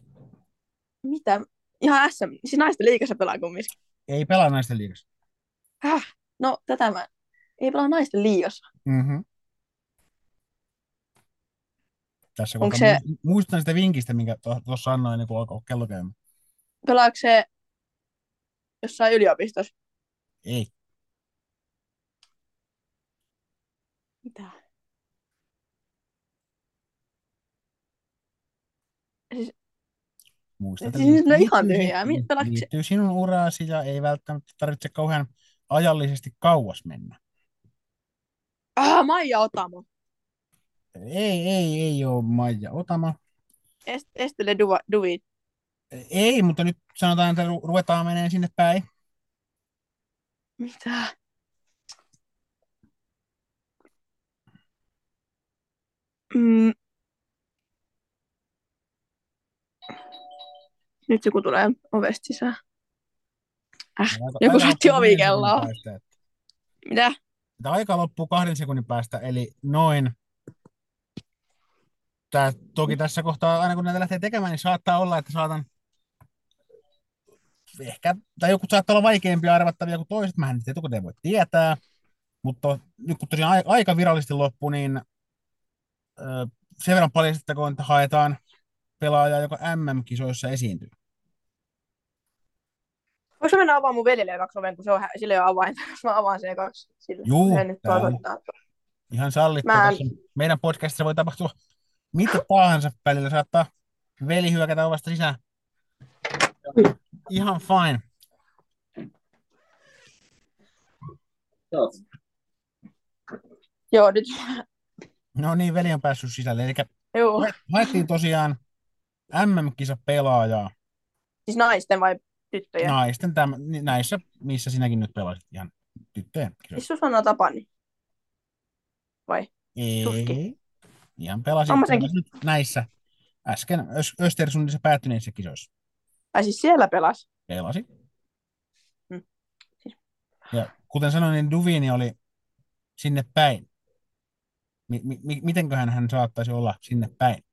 Mitä? Ihan SM. Siis naisten liigassa pelaa kumminkin. Ei pelaa naisten liigassa. Häh? No, tätä mä... Ei pelaa naisten liigassa. Mm-hmm. Tässä Onko se- mu- muistutan sitä vinkistä, minkä tuossa annoin ennen kuin alkoi kello käymään. Pelaako se jossain yliopistossa? Ei. Mitä? Siis, Muista, että Siis liittyy- ihan liittyy tyhjää. se- Liittyy sinun uraasi ja ei välttämättä tarvitse kauhean ajallisesti kauas mennä. Ah, Maija Otamo. Ei, ei, ei ole Maija Otama. Est- Estelle Duva, Duvi. Ei, mutta nyt sanotaan, että ru- ruvetaan menee sinne päin. Mitä? Mm. Nyt joku tulee ovesta sisään. Äh, joku soitti ovikelloa. Mitä? Että aika loppuu kahden sekunnin päästä, eli noin. Tää, toki tässä kohtaa, aina kun näitä lähtee tekemään, niin saattaa olla, että saatan ehkä, tai joku saattaa olla vaikeampia arvattavia kuin toiset, mä en nyt etukäteen voi tietää, mutta nyt kun tosiaan ai- aika virallisesti loppui, niin sen verran paljastettakoon, että haetaan pelaajaa, joka MM-kisoissa esiintyy. Voinko mä mennä avaamaan mun veljelle kaksi oven, kun se on, sillä ei ole avainta, mä avaan sen kaksi sille. Juu, nyt tuo tää on soittaa. Ihan sallittu. Mä en- meidän podcastissa voi tapahtua mitä tahansa välillä. Saattaa veli hyökätä ovesta sisään. Ihan fine. Joo, nyt. No niin, veli on päässyt sisälle. Eli Joo. haettiin tosiaan MM-kisa pelaajaa Siis naisten vai tyttöjen? naisten täm, näissä, missä sinäkin nyt pelasit ihan tyttöjen kisoissa. Missä sanoo Tapani? Vai? Ei. Ihan pelasit, On mä senkin. pelasit näissä äsken Ös- Östersundissa päättyneissä kisoissa. Ai siis siellä pelas? Pelasi. Mm. Siis- Ja kuten sanoin, niin Duvini oli sinne päin. Mi- mi- mitenköhän hän saattaisi olla sinne päin?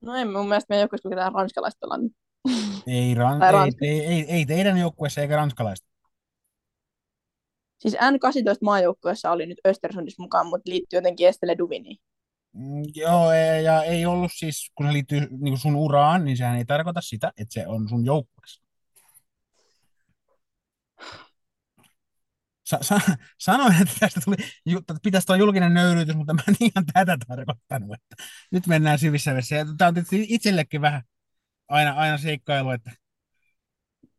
No ei mun mielestä meidän joukkueessa ketään ranskalaista pelannut. Ei, ran- ei, Ranska. ei, ei, ei teidän joukkueessa eikä ranskalaista. Siis N18 maajoukkueessa oli nyt Östersundissa mukaan, mutta liittyy jotenkin Estelle Duviniin. Mm, Joo, ei- ja ei ollut siis, kun se liittyy niin sun uraan, niin sehän ei tarkoita sitä, että se on sun joukkueessa. Sa- sa- sanoin, että tästä tuli, että pitäisi tulla julkinen nöyryytys, mutta mä en ihan tätä tarkoittanut. Että nyt mennään syvissä vesissä. Tämä on tietysti itsellekin vähän aina, aina seikkailu, että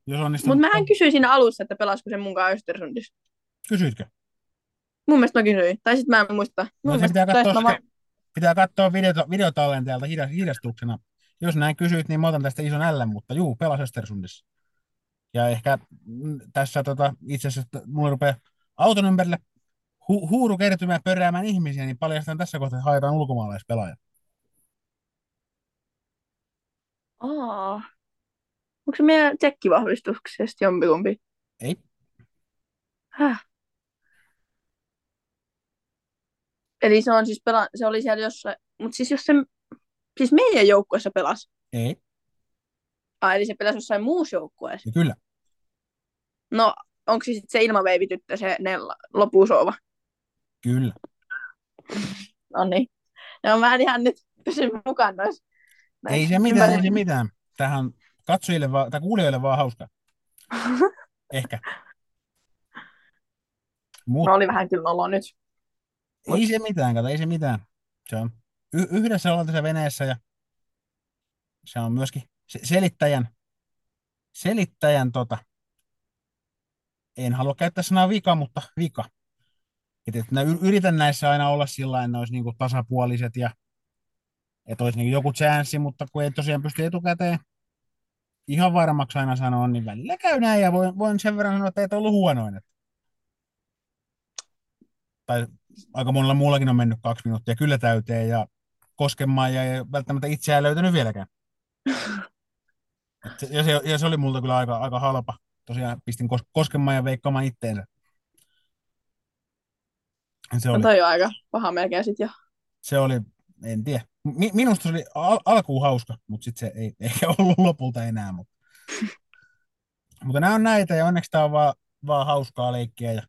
Jos onnistuu. Mutta mähän kysyin siinä alussa, että pelasiko se munkaan Östersundissa. Kysyitkö? Mun mielestä mä kysyin. Tai sitten mä en muista. Mun No, pitää katsoa, mä pitää katsoa videota, videotallenteelta hidas, hidastuksena. Jos näin kysyit, niin mä otan tästä ison L, mutta juu, pelas Östersundissa. Ja ehkä tässä tota, itse asiassa, että mulla rupeaa auton ympärille hu- huuru kertymään pörräämään ihmisiä, niin paljastan tässä kohtaa, että haetaan ulkomaalaispelaaja. Aa. Onko se meidän tsekkivahvistuksesta jompikumpi? Ei, Häh? Eli se on siis pela... se oli siellä jossain, mutta siis jos se, siis meidän joukkueessa pelasi. ei, Ah, eli se pelasi jossain muussa joukkueessa. ja kyllä. No, onko se sitten se ilmaveivityttö, se Nella, lopusoova? Kyllä. No niin. No mä en ihan nyt pysy mukana noissa. Ei se mitään, ei se mitään. Tähän katsojille vaan, tai kuulijoille vaan hauska. Ehkä. Mut No oli vähän kyllä olo nyt. ei se mitään, kato, ei se mitään. Se on y- yhdessä ollaan tässä veneessä ja se on myöskin se- selittäjän, selittäjän tota, en halua käyttää sanaa vika, mutta vika. Et, et mä yritän näissä aina olla sillä että ne olisi niinku tasapuoliset ja että olisi niinku joku chanssi, mutta kun ei tosiaan pysty etukäteen ihan varmaksi aina sanoa, niin välillä käy näin ja voin, voin sen verran sanoa, että et ollut huonoin. Tai aika monella muullakin on mennyt kaksi minuuttia kyllä täyteen ja koskemaan ja ei välttämättä itseään löytänyt vieläkään. Et se, ja, se, ja se oli multa kyllä aika, aika halpa. Tosiaan pistin kos, koskemaan ja veikkaamaan itteensä. Se No oli, toi on aika paha melkein sit jo. se oli, en tiedä. Mi, minusta se oli al, alkuun hauska, mutta sitten se ei ehkä ollut lopulta enää. Mutta, mutta nämä on näitä ja onneksi tämä on vaan, vaan hauskaa leikkiä ja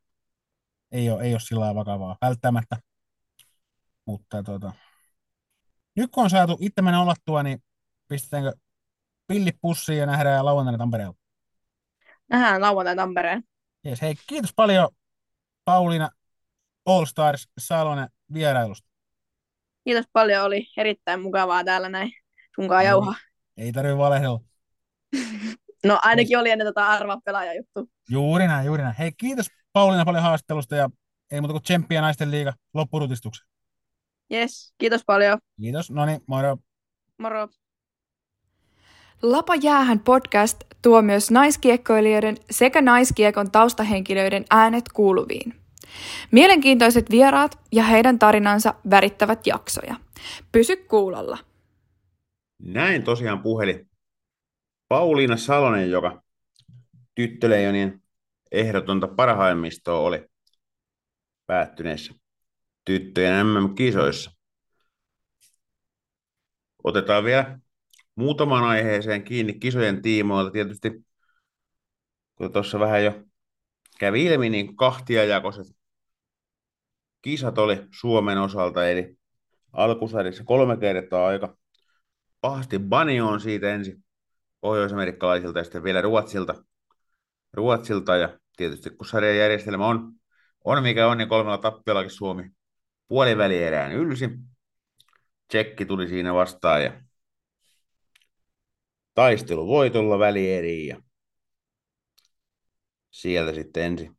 ei ole, ei ole sillä lailla vakavaa välttämättä. Mutta tota, nyt kun on saatu itse mennä olattua, niin pistetäänkö pillit pussiin ja nähdään lauantaina Tampereella. Nähdään lauantai Tampereen. Jees, hei, kiitos paljon Pauliina All Stars Salonen vierailusta. Kiitos paljon, oli erittäin mukavaa täällä näin sunkaan jauhaa. Ei tarvitse valehdella. No ainakin oli ennen tota arvaa pelaaja juttu. Juuri näin, juuri näin. Hei, kiitos Pauliina paljon haastattelusta ja ei muuta kuin tsemppiä naisten liiga loppurutistuksen. Yes, kiitos paljon. Kiitos, no niin, moro. Moro. Lapa jäähän podcast tuo myös naiskiekkoilijoiden sekä naiskiekon taustahenkilöiden äänet kuuluviin. Mielenkiintoiset vieraat ja heidän tarinansa värittävät jaksoja. Pysy kuulolla. Näin tosiaan puheli Pauliina Salonen, joka tyttöleijonien ehdotonta parhaimmistoa oli päättyneissä tyttöjen MM-kisoissa. Otetaan vielä muutamaan aiheeseen kiinni kisojen tiimoilta. Tietysti, kun tuossa vähän jo kävi ilmi, niin kahtiajakoiset kisat oli Suomen osalta, eli alkusarjassa kolme kertaa aika pahasti banioon siitä ensin pohjoisamerikkalaisilta ja sitten vielä Ruotsilta. Ruotsilta ja tietysti kun sarjan järjestelmä on, on mikä on, niin kolmella tappiollakin Suomi puolivälierään ylsi. Tsekki tuli siinä vastaan ja taistelu voitolla välieriin ja sieltä sitten ensin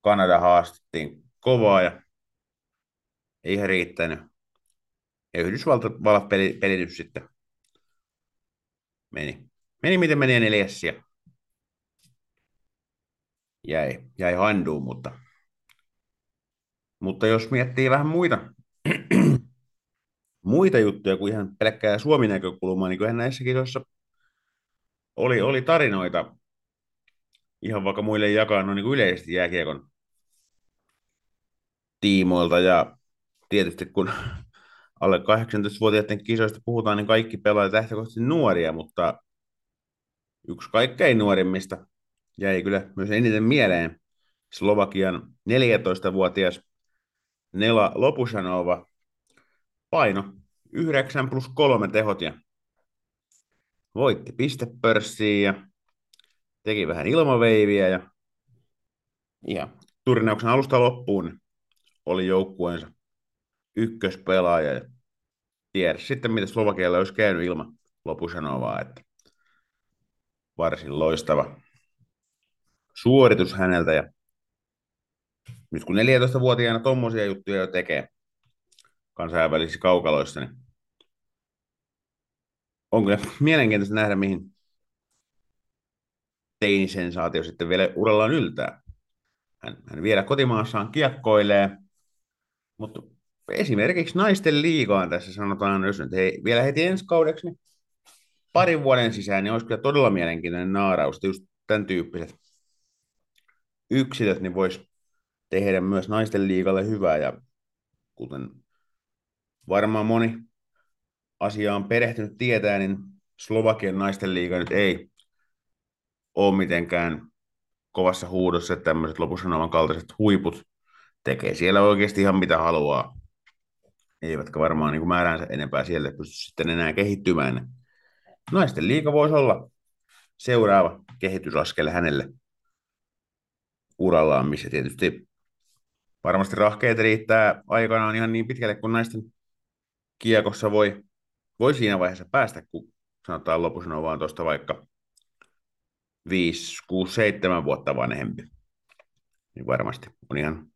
Kanada haastettiin kovaa ja ei ihan riittänyt. Ja Yhdysvallat peli, pelitys sitten meni. Meni miten meni neljäs ja jäi, jäi handuun, mutta, mutta jos miettii vähän muita, muita juttuja kuin ihan pelkkää Suomi-näkökulmaa, niin kyllähän näissä kisoissa oli, oli tarinoita ihan vaikka muille jakaa no niin kuin yleisesti jääkiekon tiimoilta ja tietysti kun alle 18-vuotiaiden kisoista puhutaan, niin kaikki pelaajat lähtökohtaisesti nuoria, mutta yksi kaikkein nuorimmista jäi kyllä myös eniten mieleen. Slovakian 14-vuotias Nela Lopusanova paino 9 plus 3 tehot ja voitti pistepörssiin ja teki vähän ilmaveiviä ja, ja turnauksen alusta loppuun oli joukkueensa ykköspelaaja ja tiedä sitten, mitä Slovakialla olisi käynyt ilman Lopusanovaa. Että varsin loistava suoritus häneltä. Ja nyt kun 14-vuotiaana tuommoisia juttuja jo tekee kansainvälisissä kaukaloissa, niin on kyllä mielenkiintoista nähdä, mihin teinisensaatio sitten vielä urallaan yltää. Hän, hän vielä kotimaassaan kiekkoilee, mutta esimerkiksi naisten liigaan tässä sanotaan, jos nyt hei, vielä heti ensi kaudeksi, niin parin vuoden sisään, niin olisi kyllä todella mielenkiintoinen naaraus, just tämän tyyppiset yksilöt, niin voisi tehdä myös naisten liigalle hyvää, ja kuten varmaan moni asiaan perehtynyt tietää, niin Slovakian naisten liiga nyt ei ole mitenkään kovassa huudossa, että tämmöiset lopussa kaltaiset huiput tekee siellä oikeasti ihan mitä haluaa. Eivätkä varmaan niin määränsä enempää siellä pysty sitten enää kehittymään. Naisten liiga voisi olla seuraava kehitysaskel hänelle urallaan, missä tietysti varmasti rahkeet riittää aikanaan ihan niin pitkälle kuin naisten kiekossa voi, voi siinä vaiheessa päästä, kun sanotaan lopussa on vaan tuosta vaikka 5, 6, 7 vuotta vanhempi. Niin varmasti on ihan,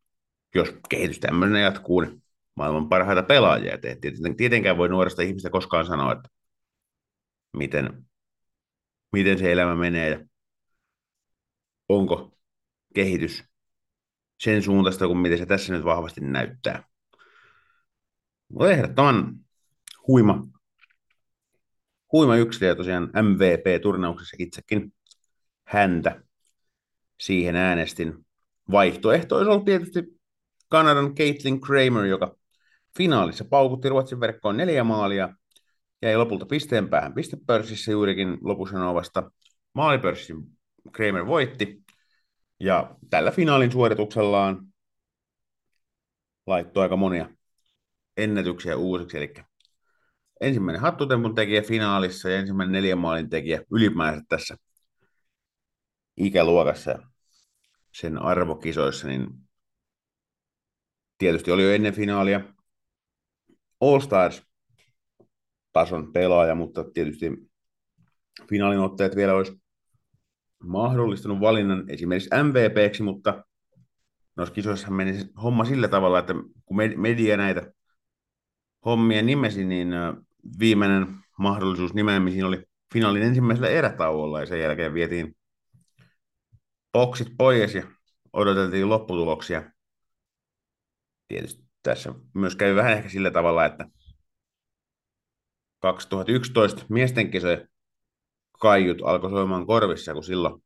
jos kehitys tämmöinen jatkuu, niin maailman parhaita pelaajia. Et tietenkään voi nuoresta ihmistä koskaan sanoa, että miten, miten se elämä menee ja onko kehitys sen suuntaista kuin miten se tässä nyt vahvasti näyttää. Mutta ehdottoman huima, huima yksilö tosiaan MVP-turnauksessa itsekin häntä siihen äänestin. Vaihtoehto olisi ollut tietysti Kanadan Caitlin Kramer, joka finaalissa paukutti Ruotsin verkkoon neljä maalia, jäi lopulta pisteen päähän pistepörssissä juurikin lopussa novasta. Maalipörssin Kramer voitti, ja tällä finaalin suorituksellaan laittoi aika monia ennätyksiä uusiksi, eli ensimmäinen hattutempun tekijä finaalissa ja ensimmäinen neljän maalin tekijä ylipäänsä tässä ikäluokassa sen arvokisoissa, niin tietysti oli jo ennen finaalia All Stars tason pelaaja, mutta tietysti finaalin otteet vielä olisi mahdollistanut valinnan esimerkiksi MVPksi, mutta noissa kisoissa meni homma sillä tavalla, että kun media näitä hommia nimesi, niin viimeinen mahdollisuus nimeämisiin oli finaalin ensimmäisellä erätauolla ja sen jälkeen vietiin boksit pois ja odoteltiin lopputuloksia. Tietysti tässä myös kävi vähän ehkä sillä tavalla, että 2011 miesten kisojen kaiut alkoi soimaan korvissa, kun silloin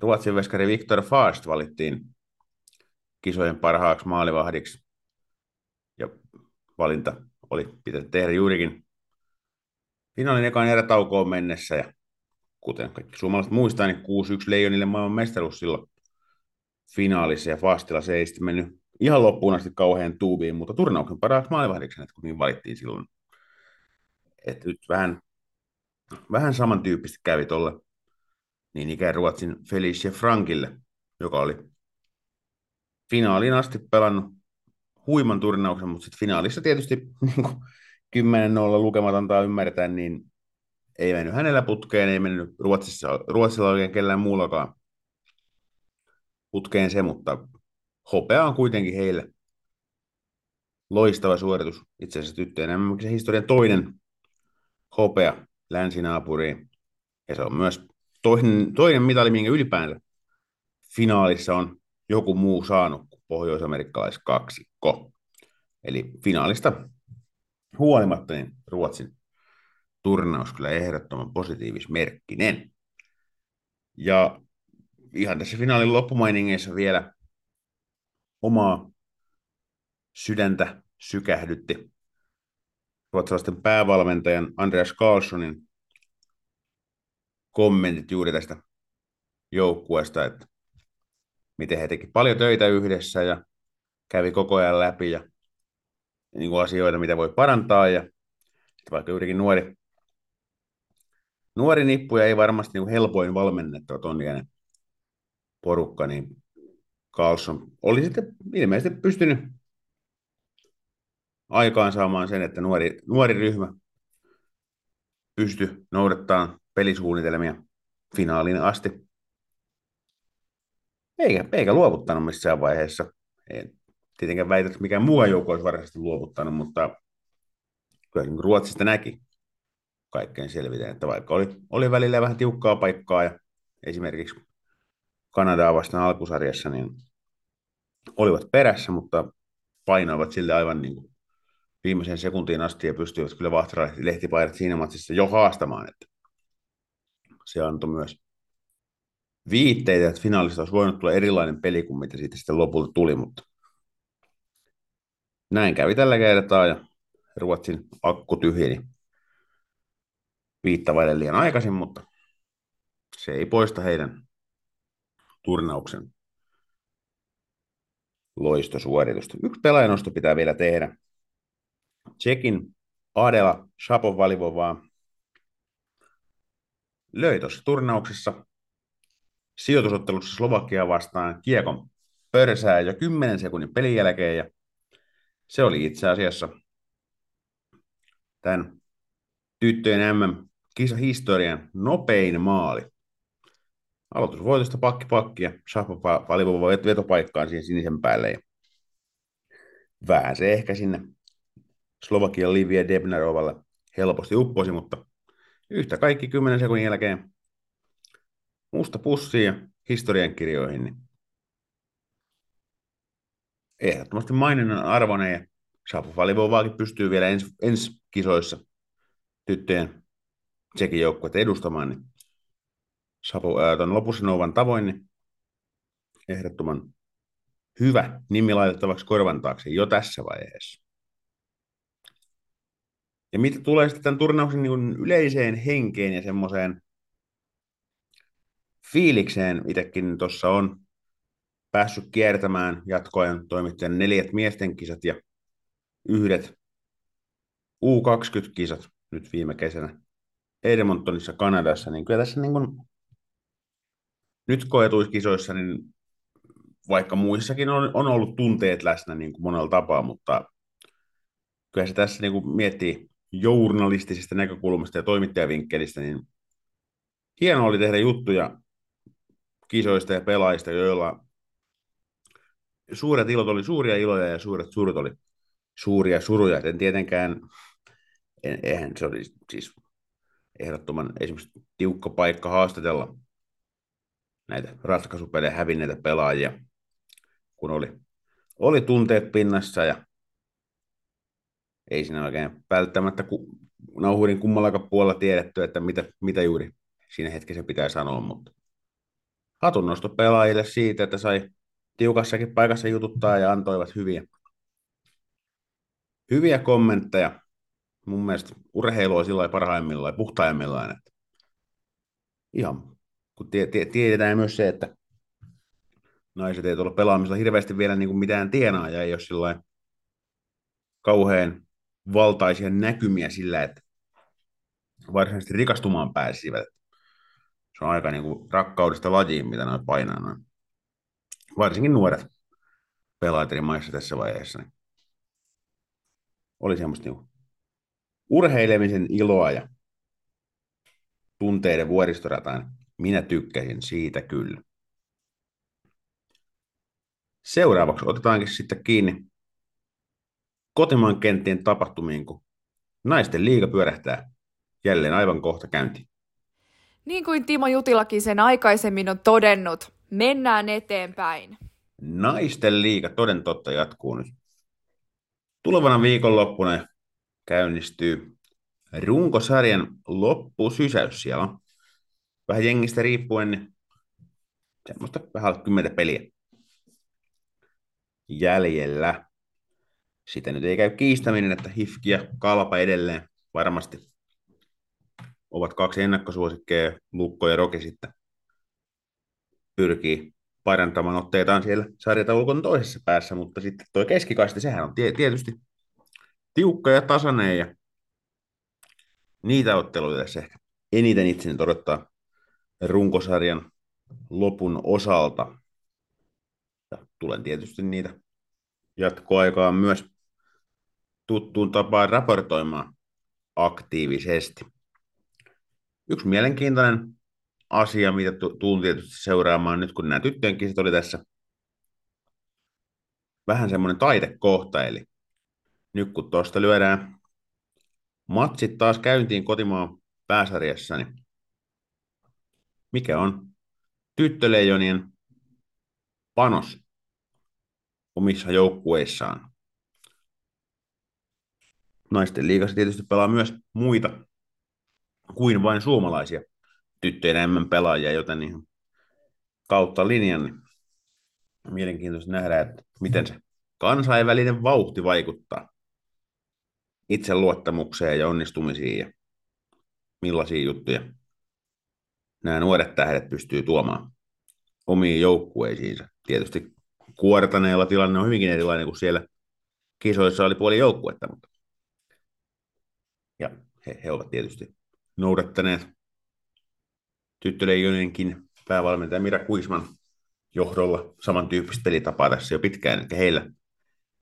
Ruotsin veskari Viktor Fast valittiin kisojen parhaaksi maalivahdiksi. Ja valinta oli pitänyt tehdä juurikin finaalin ekaan erätaukoon mennessä. Ja kuten kaikki suomalaiset muistaa, niin 6-1 Leijonille maailman mestaruus silloin finaalissa ja Fastilla se ei sitten mennyt ihan loppuun asti kauhean tuubiin, mutta turnauksen parhaaksi että kun niin valittiin silloin. Että nyt vähän, vähän samantyyppistä kävi tuolle niin ikään Ruotsin Felicia Frankille, joka oli finaaliin asti pelannut huiman turnauksen, mutta sitten finaalissa tietysti niin 10-0 lukemat antaa ymmärtää, niin ei mennyt hänellä putkeen, ei mennyt Ruotsissa, Ruotsilla oikein kellään muullakaan putkeen se, mutta hopea on kuitenkin heille loistava suoritus. Itse asiassa tyttöjen se historian toinen hopea länsinaapuriin. Ja se on myös toinen, toinen mitali, minkä ylipäänsä finaalissa on joku muu saanut kuin pohjoisamerikkalais kaksikko. Eli finaalista huolimatta niin Ruotsin turnaus kyllä ehdottoman positiivismerkkinen. Ja ihan tässä finaalin loppumainingeissa vielä omaa sydäntä sykähdytti. Ruotsalaisten päävalmentajan Andreas Carlsonin kommentit juuri tästä joukkueesta, että miten he teki paljon töitä yhdessä ja kävi koko ajan läpi ja niin kuin asioita, mitä voi parantaa ja vaikka juurikin nuori, nuori nippu ja ei varmasti niin helpoin valmennettava ton porukka, niin Carlson oli sitten ilmeisesti pystynyt aikaan saamaan sen, että nuori, nuori ryhmä pysty noudattamaan pelisuunnitelmia finaaliin asti. Eikä, eikä luovuttanut missään vaiheessa. En tietenkään väitä, että mikään muu joukko olisi varsinaisesti luovuttanut, mutta kyllä niin Ruotsista näki kaikkein selviten, että vaikka oli, oli välillä vähän tiukkaa paikkaa ja esimerkiksi Kanadaa vastaan alkusarjassa, niin olivat perässä, mutta painoivat sille aivan niin kuin viimeiseen sekuntiin asti ja pystyivät kyllä vahtaralehti lehtipaidat siinä matsissa jo haastamaan. Että se antoi myös viitteitä, että finaalista olisi voinut tulla erilainen peli kuin mitä siitä sitten lopulta tuli, mutta näin kävi tällä kertaa ja Ruotsin akku tyhjeni viittavaille liian aikaisin, mutta se ei poista heidän turnauksen loistosuoritusta. Yksi pelaajanosto pitää vielä tehdä. Tsekin Adela Shapovalivovaa löi tuossa turnauksessa sijoitusottelussa Slovakia vastaan kiekon pörsää jo 10 sekunnin pelin jälkeen ja se oli itse asiassa tämän tyttöjen MM-kisa historian nopein maali. Aloitusvoitosta pakki pakki ja Shapovalivova vetopaikkaan siihen sinisen päälle ja se ehkä sinne Slovakian Livia Debnarovalle helposti upposi, mutta yhtä kaikki 10 sekunnin jälkeen musta pussi ja historiankirjoihin, niin ehdottomasti maininnan arvoinen ja Shapovalivovaakin pystyy vielä ensi, ensi kisoissa tyttöjen joukkueet edustamaan, niin Sapo, ää, ton Lopusinovan tavoin, niin ehdottoman hyvä nimi laitettavaksi korvan taakse jo tässä vaiheessa. Ja mitä tulee sitten tämän turnauksen niin yleiseen henkeen ja semmoiseen fiilikseen, itsekin tuossa on päässyt kiertämään jatkoajan toimittajan neljät miesten kisat ja yhdet U20-kisat nyt viime kesänä Edmontonissa Kanadassa, niin kyllä tässä niin kuin nyt koetuissa kisoissa, niin vaikka muissakin on, on ollut tunteet läsnä niin kuin monella tapaa, mutta kyllä se tässä niin kuin miettii journalistisesta näkökulmasta ja toimittajavinkkelistä, niin hienoa oli tehdä juttuja kisoista ja pelaajista, joilla suuret ilot oli suuria iloja ja suuret surut oli suuria suruja. En tietenkään, en, eihän se oli siis ehdottoman esimerkiksi tiukka paikka haastatella näitä ratkaisupelejä hävinneitä pelaajia, kun oli, oli tunteet pinnassa ja ei siinä oikein välttämättä ku, nauhurin kummallakaan puolella tiedetty, että mitä, mitä juuri siinä hetkessä pitää sanoa, mutta hatunnosto pelaajille siitä, että sai tiukassakin paikassa jututtaa ja antoivat hyviä, hyviä kommentteja. Mun mielestä urheilu on sillä parhaimmillaan ja puhtaimmillaan, että ihan kun tie, tie, tiedetään myös se, että naiset ei tuolla pelaamisella hirveästi vielä niin kuin mitään tienaa ja ei ole sillä kauhean valtaisia näkymiä sillä, että varsinaisesti rikastumaan pääsivät. Se on aika niin kuin rakkaudesta lajiin, mitä noin painaa noin. Varsinkin nuoret pelaajat eri maissa tässä vaiheessa. Niin oli semmoista niin urheilemisen iloa ja tunteiden vuoristorataan. Minä tykkäsin siitä kyllä. Seuraavaksi otetaankin sitten kiinni kotimaan kenttien tapahtumiin, kun naisten liiga pyörähtää jälleen aivan kohta käyntiin. Niin kuin Timo Jutilakin sen aikaisemmin on todennut, mennään eteenpäin. Naisten liiga toden totta jatkuu nyt. Tulevana viikonloppuna käynnistyy runkosarjan loppusysäys. Siellä vähän jengistä riippuen, niin semmoista vähän kymmentä peliä jäljellä. Sitä nyt ei käy kiistäminen, että Hifki ja Kalpa edelleen varmasti ovat kaksi ennakkosuosikkeja, Lukko ja Roki sitten pyrkii parantamaan otteitaan siellä sarjataulukon toisessa päässä, mutta sitten tuo keskikasti, sehän on tietysti tiukka ja tasainen ja niitä otteluita tässä ehkä eniten itseni odottaa runkosarjan lopun osalta. Ja tulen tietysti niitä jatkoaikaan myös tuttuun tapaan raportoimaan aktiivisesti. Yksi mielenkiintoinen asia, mitä tuun tietysti seuraamaan nyt, kun nämä tyttöjen kisat oli tässä vähän semmoinen taitekohta, eli nyt kun tuosta lyödään matsit taas käyntiin kotimaan pääsarjassa, niin mikä on tyttöleijonien panos omissa joukkueissaan? Naisten liigassa tietysti pelaa myös muita kuin vain suomalaisia tyttöjen MM-pelaajia, joten niin kautta linjan niin mielenkiintoista nähdä, että miten se kansainvälinen vauhti vaikuttaa itseluottamukseen ja onnistumisiin ja millaisia juttuja nämä nuoret tähdet pystyy tuomaan omiin joukkueisiinsa. Tietysti kuortaneella tilanne on hyvinkin erilainen kuin siellä kisoissa oli puoli joukkuetta, mutta ja he, he ovat tietysti noudattaneet tyttöleijonenkin päävalmentaja Mira Kuisman johdolla samantyyppistä pelitapaa tässä jo pitkään, eli heillä,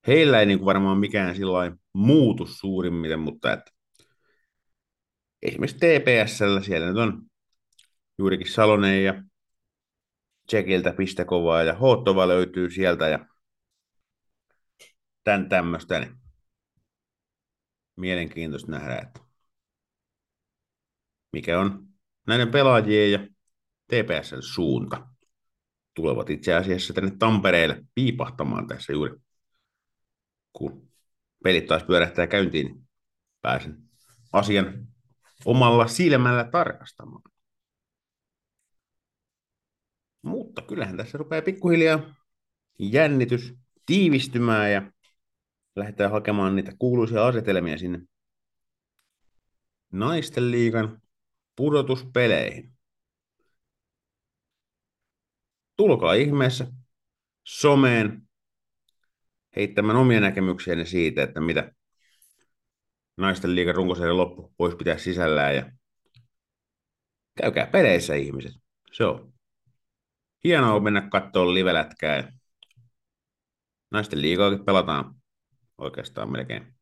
heillä ei niin kuin varmaan mikään sillä muutu suurimmiten, mutta että esimerkiksi TPSllä siellä nyt on juurikin Salonen ja Tsekiltä Pistekovaa ja Hottova löytyy sieltä ja tämän tämmöistä, niin mielenkiintoista nähdä, että mikä on näiden pelaajien ja TPSn suunta. Tulevat itse asiassa tänne Tampereelle piipahtamaan tässä juuri, kun pelit taas pyörähtää käyntiin, niin pääsen asian omalla silmällä tarkastamaan. Mutta kyllähän tässä rupeaa pikkuhiljaa jännitys tiivistymään ja lähdetään hakemaan niitä kuuluisia asetelmia sinne naisten liigan pudotuspeleihin. Tulkaa ihmeessä someen heittämään omia näkemyksiäni siitä, että mitä naisten liigan runkosarjan loppu voisi pitää sisällään ja käykää peleissä ihmiset. Se on hienoa mennä katsoa livelätkää. Naisten liigaakin pelataan oikeastaan melkein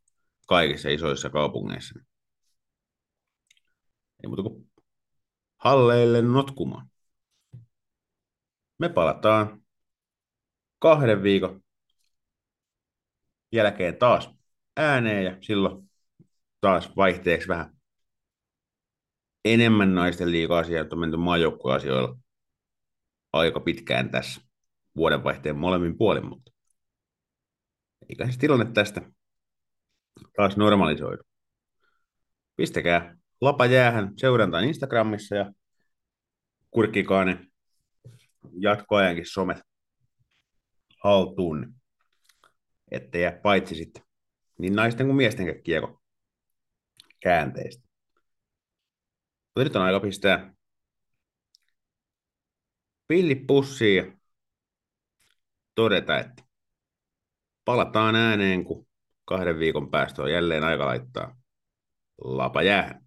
kaikissa isoissa kaupungeissa. Ei muuta kuin halleille notkumaan. Me palataan kahden viikon jälkeen taas ääneen ja silloin taas vaihteeksi vähän enemmän naisten liiga-asioita on menty maajoukkueasioilla aika pitkään tässä vuodenvaihteen molemmin puolin, mutta eikä se tilanne tästä taas normalisoidu. Pistäkää lapa jäähän seurantaan Instagramissa ja kurkkikaa ne jatkoajankin somet haltuun, ettei jää paitsi sitten niin naisten kuin miesten kiekko käänteistä. Mutta nyt on aika pistää pilli pussiin ja todeta, että palataan ääneen, kun kahden viikon päästä on jälleen aika laittaa lapa jäähän.